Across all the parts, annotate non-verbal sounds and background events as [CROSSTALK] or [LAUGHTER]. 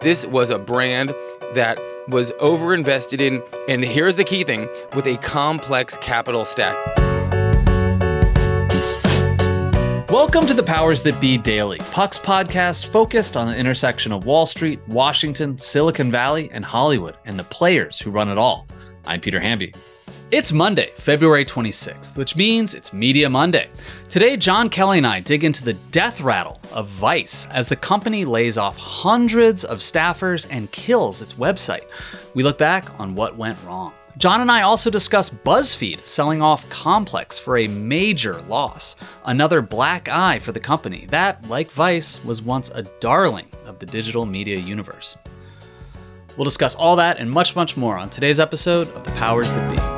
This was a brand that was overinvested in, and here's the key thing with a complex capital stack. Welcome to the Powers That Be Daily, Puck's podcast focused on the intersection of Wall Street, Washington, Silicon Valley, and Hollywood, and the players who run it all. I'm Peter Hamby. It's Monday, February 26th, which means it's Media Monday. Today, Jon Kelly and I dig into the death rattle of Vice as the company lays off hundreds of staffers and kills its website. We look back on what went wrong. Jon and I also discuss BuzzFeed selling off Complex for a major loss, another black eye for the company that, like Vice, was once a darling of the digital media universe. We'll discuss all that and much, much more on today's episode of The Powers That Be.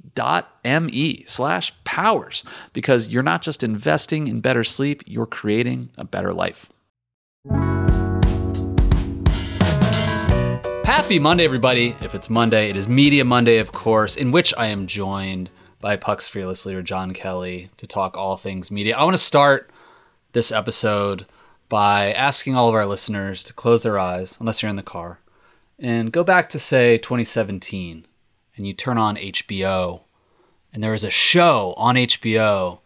www.sleep.me slash powers because you're not just investing in better sleep, you're creating a better life. Happy Monday, everybody. If it's Monday, it is Media Monday, of course, in which I am joined by Puck's fearless leader, Jon Kelly, to talk all things media. I want to start this episode by asking all of our listeners to close their eyes, unless you're in the car, and go back to, say, 2017, and you turn on HBO, and there is a show on HBO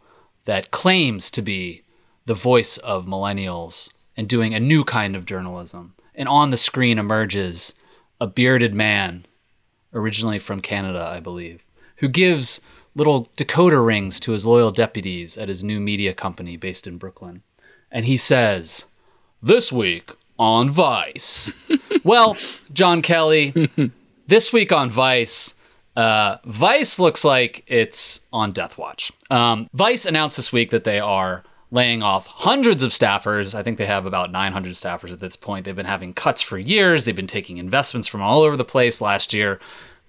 that claims to be the voice of millennials and doing a new kind of journalism. And on the screen emerges a bearded man, originally from Canada, I believe, who gives little decoder rings to his loyal deputies at his new media company based in Brooklyn. And he says, This week on Vice. [LAUGHS] well, Jon Kelly, [LAUGHS] this week on Vice, uh, Vice looks like it's on Death Watch. Um, Vice announced this week that they are laying off hundreds of staffers. I think they have about 900 staffers at this point. They've been having cuts for years. They've been taking investments from all over the place. Last year,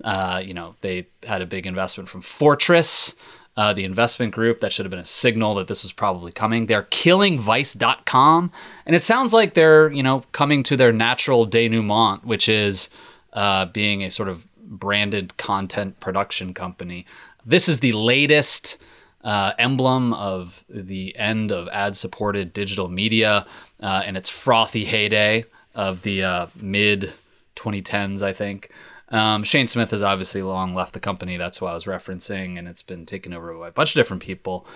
uh, you know, they had a big investment from Fortress, uh, the investment group. That should have been a signal that this was probably coming. They're killing Vice.com, and it sounds like they're, you know, coming to their natural denouement, which is uh, being a sort of branded content production company. This is the latest uh, emblem of the end of ad supported digital media uh, and its frothy heyday of the uh, mid 2010s, I think. Um, Shane Smith has obviously long left the company. That's who I was referencing, and it's been taken over by a bunch of different people.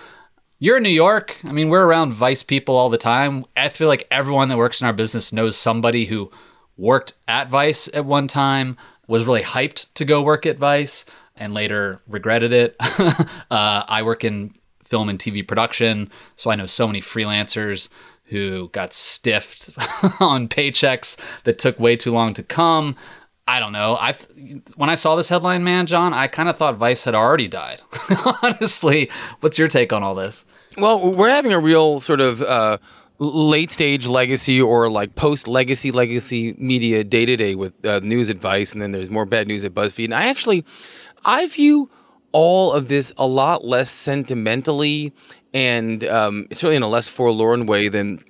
You're in New York. I mean, we're around Vice people all the time. I feel like everyone that works in our business knows somebody who worked at Vice at one time, was really hyped to go work at Vice, and later regretted it. [LAUGHS] uh, I work in film and TV production, so I know so many freelancers who got stiffed [LAUGHS] on paychecks that took way too long to come. I don't know. I when I saw this headline, man, Jon, I kind of thought Vice had already died. [LAUGHS] Honestly, what's your take on all this? Well, we're having a real sort of uh, late stage legacy or like post legacy legacy media day to day with uh, news advice, and then there's more bad news at BuzzFeed. And I actually, I view all of this a lot less sentimentally and um, certainly in a less forlorn way than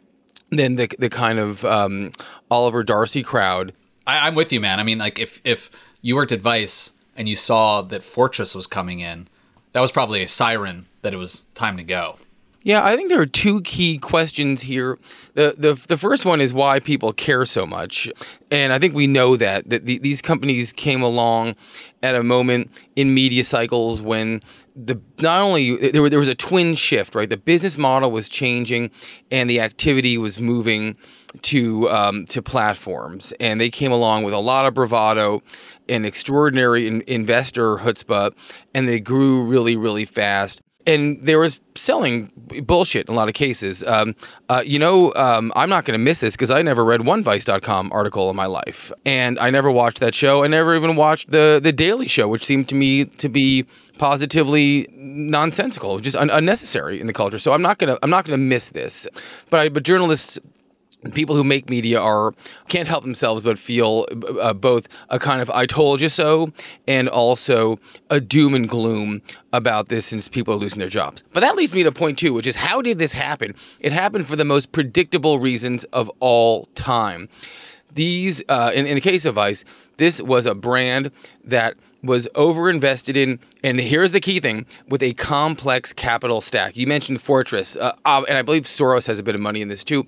than the the kind of um, Oliver Darcy crowd. I, I'm with you, man. I mean, like if if you worked at Vice and you saw that Fortress was coming in, that was probably a siren that it was time to go. Yeah, I think there are two key questions here. The, the the first one is why people care so much, and I think we know that that the, these companies came along at a moment in media cycles when the not only there, were, there was a twin shift, right? The business model was changing, and the activity was moving to um, to platforms, and they came along with a lot of bravado and extraordinary in, investor chutzpah, and they grew really, really fast and they were selling bullshit in a lot of cases. Um, uh, you know, um, I'm not going to miss this because I never read one Vice.com article in my life, and I never watched that show. I never even watched the the Daily Show, which seemed to me to be positively nonsensical, just un- unnecessary in the culture. So I'm not gonna I'm not gonna miss this. But I, but journalists people who make media are can't help themselves but feel uh, both a kind of "I told you so" and also a doom and gloom about this since people are losing their jobs. But that leads me to point two, which is how did this happen? It happened for the most predictable reasons of all time. These, uh, in, in the case of Vice, this was a brand that was overinvested in, and here's the key thing, with a complex capital stack. You mentioned Fortress, uh, uh, and I believe Soros has a bit of money in this too.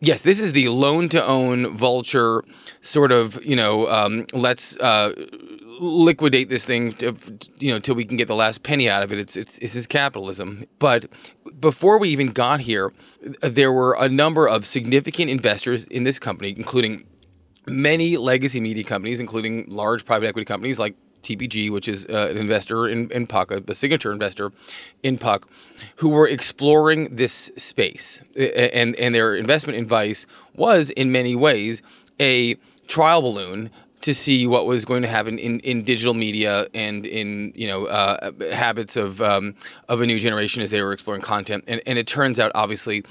Yes, this is the loan to own vulture sort of, you know, um, let's uh, liquidate this thing, to, you know, till we can get the last penny out of it. It's, it's, this is capitalism. But before we even got here, there were a number of significant investors in this company, including many legacy media companies, including large private equity companies like TPG, which is uh, an investor in, in Puck, a, a, signature investor in Puck, who were exploring this space. And, and their investment in Vice was, in many ways, a trial balloon to see what was going to happen in, in digital media and in you know uh, habits of um, of a new generation as they were exploring content. And, and it turns out, obviously,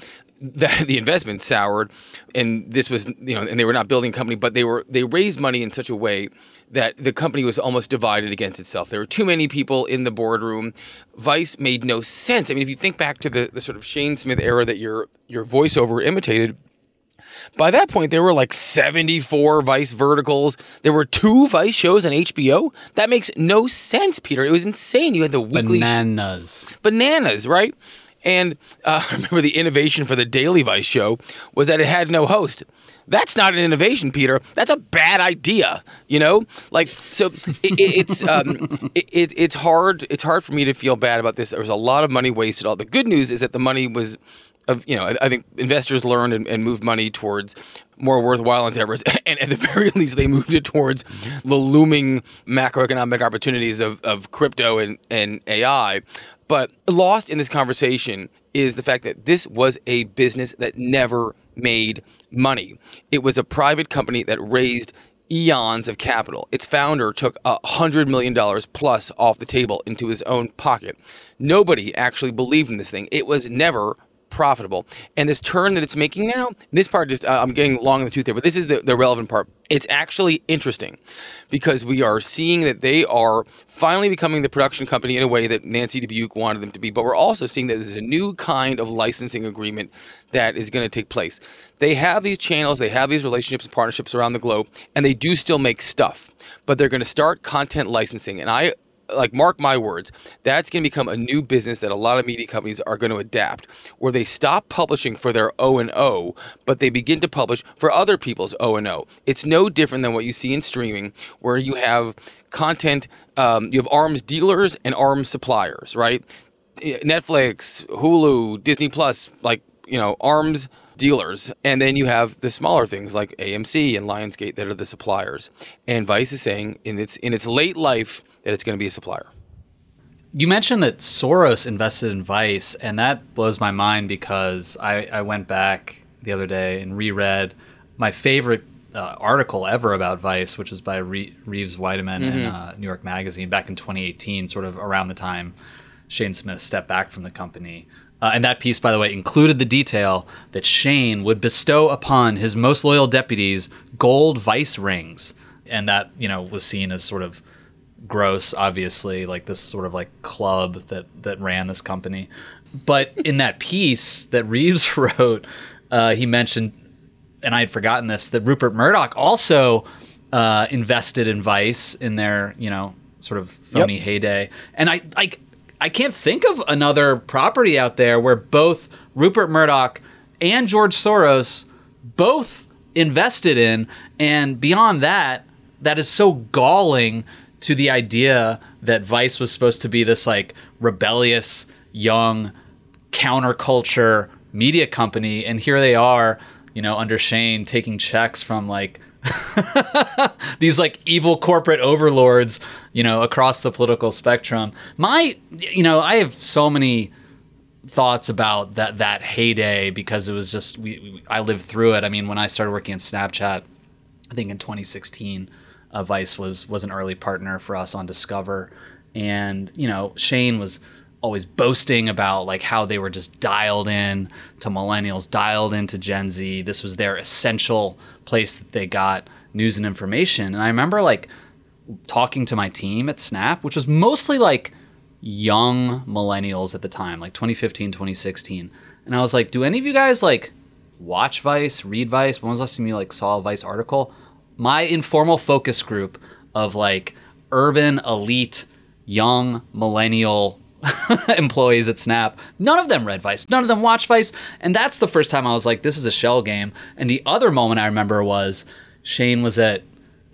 that [LAUGHS] the investment soured, and this was you know, and they were not building a company, but they were they raised money in such a way that the company was almost divided against itself. There were too many people in the boardroom. Vice made no sense. I mean, if you think back to the, the sort of Shane Smith era that your your voiceover imitated, by that point, there were like 74 Vice verticals. There were two Vice shows on HBO. That makes no sense, Peter. It was insane. You had the weekly bananas, sh- bananas, right? And uh, [LAUGHS] I remember the innovation for the Daily Vice show was that it had no host. That's not an innovation, Peter. That's a bad idea. You know, like so. It, it's um, [LAUGHS] it, it's hard. It's hard for me to feel bad about this. There was a lot of money wasted. All the good news is that the money was of you know I, think investors learned and, and, moved money towards more worthwhile endeavors [LAUGHS] and at the very least they moved it towards the looming macroeconomic opportunities of, of crypto and, and ai but lost in this conversation is the fact that this was a business that never made money. It was a private company that raised eons of capital. Its founder took a hundred million dollars plus off the table into his own pocket. Nobody actually believed in this thing. It was never profitable. And this turn that it's making now, this part just, uh, I'm getting long in the tooth there, but this is the, the relevant part. It's actually interesting because we are seeing that they are finally becoming the production company in a way that Nancy Dubuque wanted them to be, but we're also seeing that there's a new kind of licensing agreement that is going to take place. They have these channels, they have these relationships and partnerships around the globe, and they do still make stuff but they're going to start content licensing. And I like mark my words that's going to become a new business that a lot of media companies are going to adapt where they stop publishing for their o and o but they begin to publish for other people's o and o it's no different than what you see in streaming where you have content um, you have arms dealers and arms suppliers right netflix hulu disney plus like you know arms dealers. And then you have the smaller things like AMC and Lionsgate that are the suppliers. And Vice is saying in its in its late life that it's going to be a supplier. You mentioned that Soros invested in Vice, and that blows my mind because I, I went back the other day and reread my favorite uh, article ever about Vice, which was by Re- Reeves Weideman mm-hmm. in uh, New York Magazine back in 2018, sort of around the time Shane Smith stepped back from the company. Uh, and that piece, by the way, included the detail that Shane would bestow upon his most loyal deputies gold vice rings. And that, you know, was seen as sort of gross, obviously, like this sort of like club that, that ran this company. But in that piece that Reeves [LAUGHS] wrote, uh, he mentioned and I had forgotten this, that Rupert Murdoch also uh, invested in Vice in their, you know, sort of phony yep. heyday. And I like I can't think of another property out there where both Rupert Murdoch and George Soros both invested in and beyond that that is so galling to the idea that Vice was supposed to be this like rebellious young counterculture media company and here they are you know, under Shane taking checks from like [LAUGHS] these like evil corporate overlords, you know, across the political spectrum. My, you know, I have so many thoughts about that that heyday because it was just we, we I lived through it. I mean, when I started working at Snapchat, I think in 2016, uh, Vice was was an early partner for us on Discover, and you know, Shane was always boasting about like how they were just dialed in to millennials, dialed into Gen Z. This was their essential place that they got news and information. And I remember like talking to my team at Snap, which was mostly like young millennials at the time, like 2015, 2016. And I was like, do any of you guys like watch Vice, read Vice? When was the last time you like saw a Vice article? My informal focus group of like urban elite young millennial [LAUGHS] employees at Snap. None of them read Vice. None of them watched Vice. And that's the first time I was like, this is a shell game. And the other moment I remember was Shane was at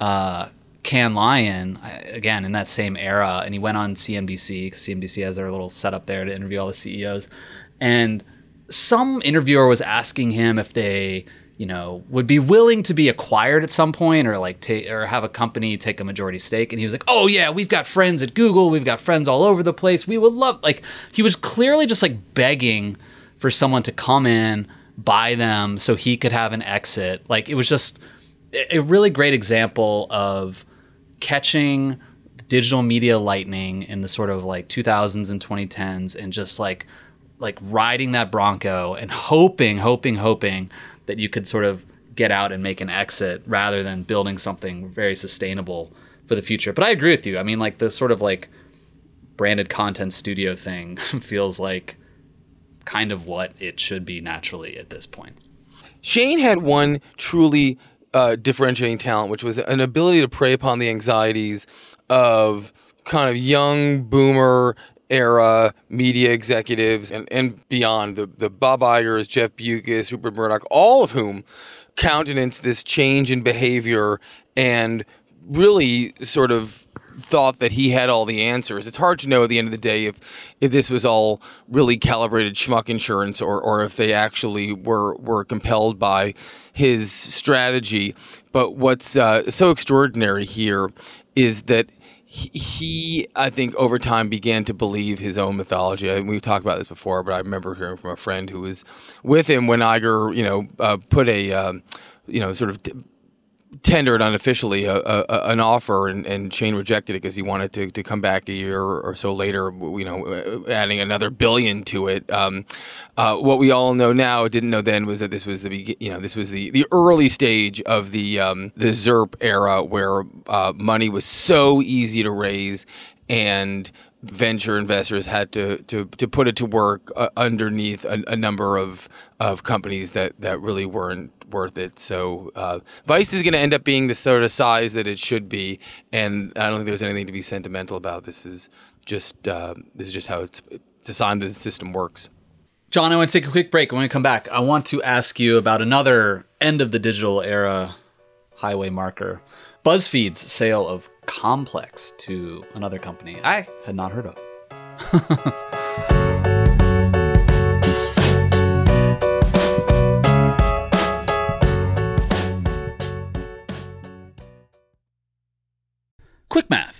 uh, Cannes Lion, again, in that same era. And he went on CNBC, because CNBC has their little setup there to interview all the CEOs. And some interviewer was asking him if they you know, would be willing to be acquired at some point or like take or have a company take a majority stake. And he was like, Oh yeah, we've got friends at Google, we've got friends all over the place. We would love like he was clearly just like begging for someone to come in, buy them so he could have an exit. Like it was just a really great example of catching digital media lightning in the sort of like 2000s and 2010s and just like like riding that bronco and hoping hoping hoping that you could sort of get out and make an exit rather than building something very sustainable for the future. But I agree with you. I mean, like the sort of like branded content studio thing [LAUGHS] feels like kind of what it should be naturally at this point. Shane had one truly uh, differentiating talent, which was an ability to prey upon the anxieties of kind of young boomer era media executives and, and beyond, the, the Bob Igers, Jeff Bewkes, Rupert Murdoch, all of whom countenance this change in behavior and really sort of thought that he had all the answers. It's hard to know at the end of the day if if this was all really calibrated schmuck insurance or or if they actually were were compelled by his strategy. But what's uh, so extraordinary here is that he, I think, over time began to believe his own mythology. I, we've talked about this before, but I remember hearing from a friend who was with him when Iger, you know, uh, put a, um, you know, sort of tendered unofficially a, a, an offer, and, and Shane rejected it because he wanted to, to come back a year or so later, you know, uh, adding another billion to it. Um, uh, what we all know now, didn't know then, was that this was the you know this was the, the early stage of the um, the ZERP era where uh, money was so easy to raise and venture investors had to to, to put it to work uh, underneath a, a, number of of companies that that really weren't worth it. So uh, Vice is going to end up being the sort of size that it should be, and I don't think there's anything to be sentimental about. This is just uh, this is just how it's designed. The system works. Jon, I want to take a quick break. When we come back, I want to ask you about another end of the digital era highway marker BuzzFeed's sale of Complex to another company I had not heard of. [LAUGHS] Quick math.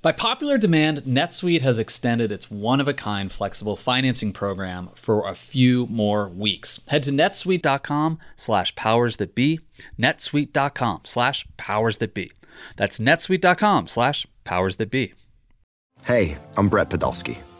By popular demand, NetSuite has extended its one of a kind flexible financing program for a few more weeks. Head to netsuite.com slash powers that be, netsuite.com slash powers that be. That's netsuite.com slash powers that be. Hey, I'm Brett Podolsky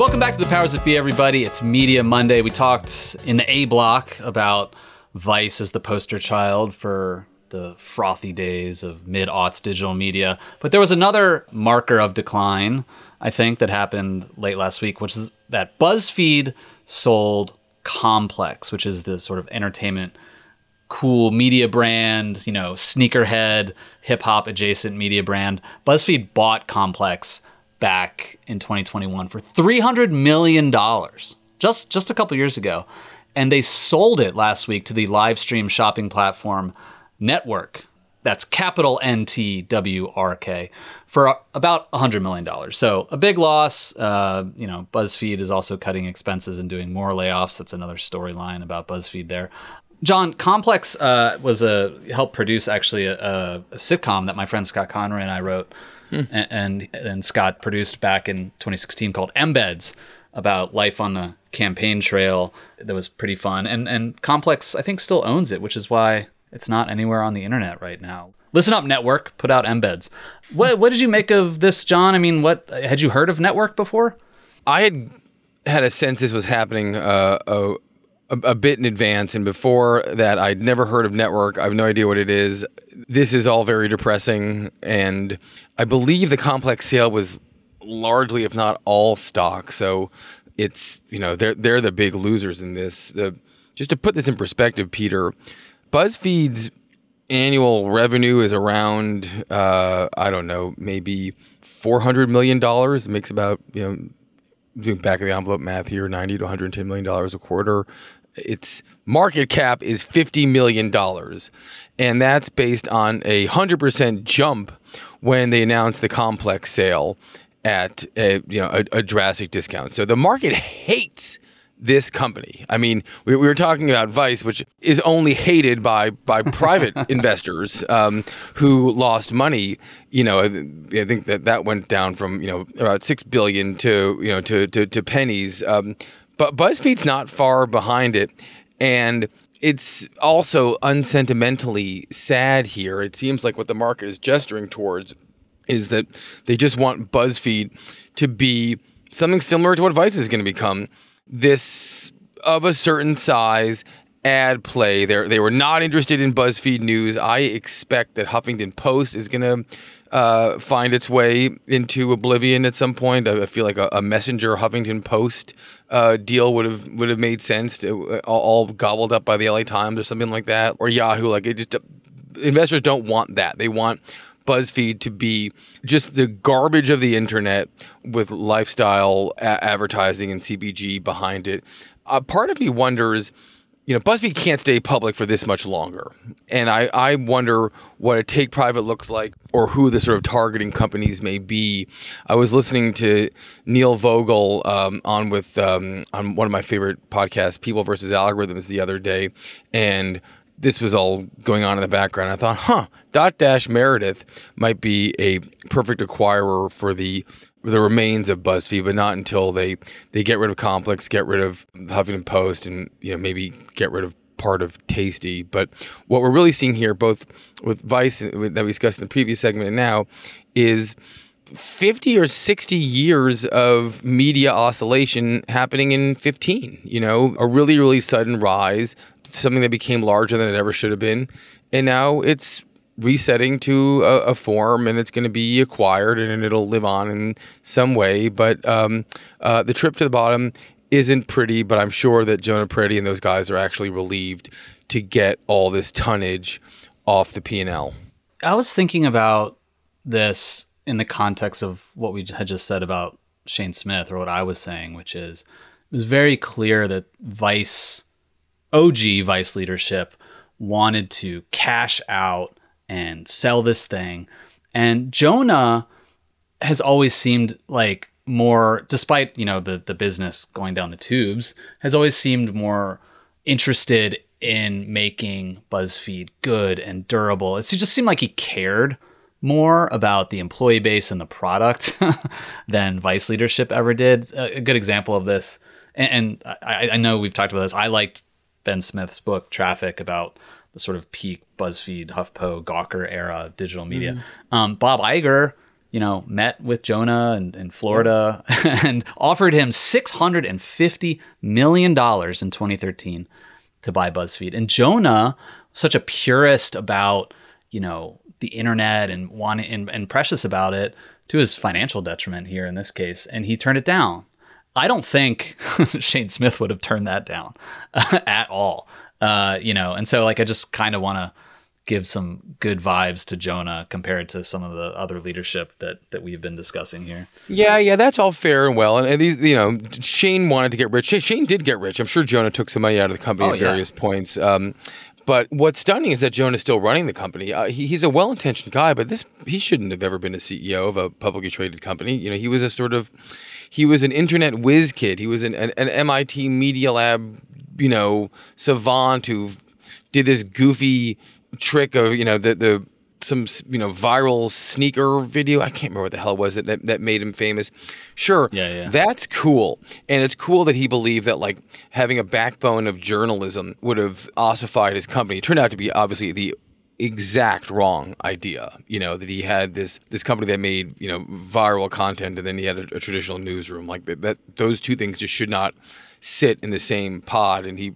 Welcome back to the Powers That Be, everybody. It's Media Monday. We talked in the A block about Vice as the poster child for the frothy days of mid aughts digital media. But there was another marker of decline, I think, that happened late last week, which is that BuzzFeed sold Complex, which is the sort of entertainment cool media brand, you know, sneakerhead, hip hop adjacent media brand. BuzzFeed bought Complex back in 2021 for 300 million dollars just just a couple years ago and they sold it last week to the live stream shopping platform network that's capital N T W R K for about $100 million. So a big loss. Uh, you know, BuzzFeed is also cutting expenses and doing more layoffs. That's another storyline about BuzzFeed there. Jon, Complex uh, was a helped produce actually a, a, a, sitcom that my friend Scott Conroy and I wrote hmm. and, and Scott produced back in 2016 called Embeds about life on the campaign trail. That was pretty fun. And and Complex I think still owns it, which is why it's not anywhere on the internet right now. Listen Up Network put out Embeds. What what did you make of this, Jon? I mean, what had you heard of NTWRK before? I had had a sense this was happening uh, a, a, bit in advance, and before that, I'd never heard of NTWRK. I have no idea what it is. This is all very depressing, and I believe the complex sale was largely, if not all, stock. So it's you know they're they're the big losers in this. The just to put this in perspective, Peter, BuzzFeed's annual revenue is around uh, I don't know maybe four hundred million dollars. Makes about you know doing back of the envelope math here, ninety to one hundred ten million dollars a quarter its market cap is $50 million. And that's based on a 100% jump when they announced the complex sale at a, you know, a, a drastic discount. So the market hates this company. I mean, we, we, were talking about Vice, which is only hated by by [LAUGHS] private investors um, who lost money. You know, I think that that went down from you know about six billion to you know to to, to pennies. Um, but BuzzFeed's not far behind it. And it's also unsentimentally sad here. It seems like what the market is gesturing towards is that they just want BuzzFeed to be something similar to what Vice is going to become. This of a certain size ad play. They they were not interested in BuzzFeed news. I expect that Huffington Post is going to uh, find its way into oblivion at some point. I, feel like a, a Messenger Huffington Post uh, deal would have would have made sense. To, uh, all, all, gobbled up by the LA Times or something like that, or Yahoo. Like it just investors don't want that. They want BuzzFeed to be just the garbage of the internet with lifestyle a- advertising and CPG behind it. Uh, part of me wonders you know, BuzzFeed can't stay public for this much longer. And I, I wonder what a take private looks like or who the sort of targeting companies may be. I was listening to Neil Vogel um, on with um, on one of my favorite podcasts, People versus Algorithms, the other day, and this was all going on in the background. I thought, huh, Dotdash Meredith might be a perfect acquirer for the the remains of BuzzFeed, but not until they they get rid of Complex, get rid of Huffington Post, and you know maybe get rid of part of Tasty. But what we're really seeing here, both with Vice that we discussed in the previous segment and now, is 50 or 60 years of media oscillation happening in 15. You know, a really, really sudden rise, something that became larger than it ever should have been. And now it's resetting to a, a form and it's going to be acquired and it'll live on in some way. But um, uh, the trip to the bottom isn't pretty, but I'm sure that Jonah Peretti and those guys are actually relieved to get all this tonnage off the P&L. I was thinking about this in the context of what we had just said about Shane Smith or what I was saying, which is it was very clear that Vice, OG Vice leadership, wanted to cash out and sell this thing. And Jonah has always seemed like more despite, you know, the the business going down the tubes, has always seemed more interested in making BuzzFeed good and durable. It just seemed like he cared more about the employee base and the product [LAUGHS] than Vice leadership ever did. A, good example of this, and, and I, I, know we've talked about this. I liked Ben Smith's book Traffic about the sort of peak BuzzFeed, HuffPo, Gawker era digital media. Mm-hmm. Um, Bob Iger, you know, met with Jonah in, in Florida [LAUGHS] and offered him $650 million in 2013 to buy BuzzFeed. And Jonah, such a purist about, you know, the internet and wanting and, and precious about it to his financial detriment here in this case, and he turned it down. I don't think [LAUGHS] Shane Smith would have turned that down [LAUGHS] at all. Uh, you know, and so like I just kind of want to give some good vibes to Jonah compared to some of the other leadership that that we've been discussing here. Yeah, yeah, that's all fair and well. And, and these, you know, Shane wanted to get rich. Shane did get rich. I'm sure Jonah took some money out of the company oh, at various yeah. points. Um, but what's stunning is that Jonah is still running the company. Uh, he, he's a well-intentioned guy, but this he shouldn't have ever been a CEO of a publicly traded company. You know, he was a sort of he was an internet whiz kid. He was an, an, an MIT Media Lab you know savant who did this goofy trick of you know the the some you know viral sneaker video. I can't remember what the hell it was that, that that made him famous. Sure, yeah, yeah, that's cool, and it's cool that he believed that like having a backbone of journalism would have ossified his company. It turned out to be obviously the exact wrong idea. You know that he had this this company that made you know viral content, and then he had a, a traditional newsroom. Like that, that those two things just should not sit in the same pod, and he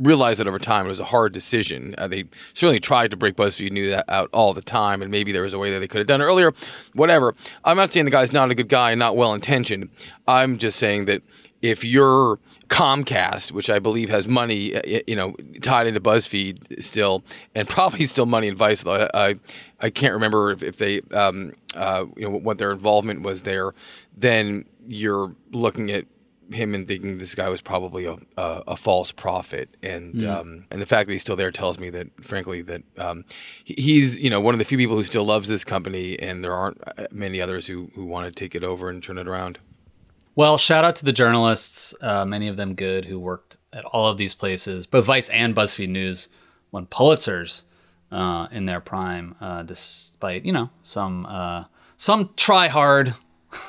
realized that over time it was a hard decision. Uh, they certainly tried to break BuzzFeed News out all the time, and maybe there was a way that they could have done it earlier. Whatever. I'm not saying the guy's not a good guy and not well intentioned. I'm just saying that if you're Comcast, which I believe has money, uh, you know, tied into BuzzFeed still, and [LAUGHS] probably still money in Vice. Though I, I can't remember if, if they, um, uh, you know, what their involvement was there. Then you're looking at him and thinking this guy was probably a, a, a false prophet, and mm. um, and the fact that he's still there tells me that, frankly, that um, he's you know one of the few people who still loves this company, and there aren't uh, many others who who want to take it over and turn it around. Well, shout out to the journalists, uh, many of them good, who worked at all of these places. Both Vice and BuzzFeed News won Pulitzers uh, in their prime, uh, despite you know some uh, some try hard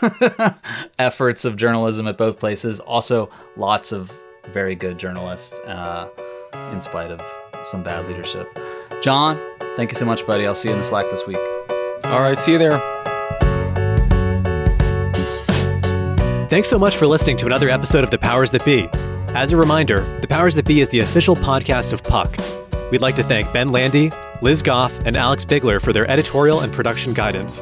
[LAUGHS] efforts of journalism at both places. Also, lots of very good journalists, uh, in spite of some bad leadership. Jon, thank you so much, buddy. I'll see you in the Slack this week. All right, see you there. Thanks so much for listening to another episode of The Powers That Be. As a reminder, The Powers That Be is the official podcast of Puck. We'd like to thank Ben Landy, Liz Goff, and Alex Bigler for their editorial and production guidance.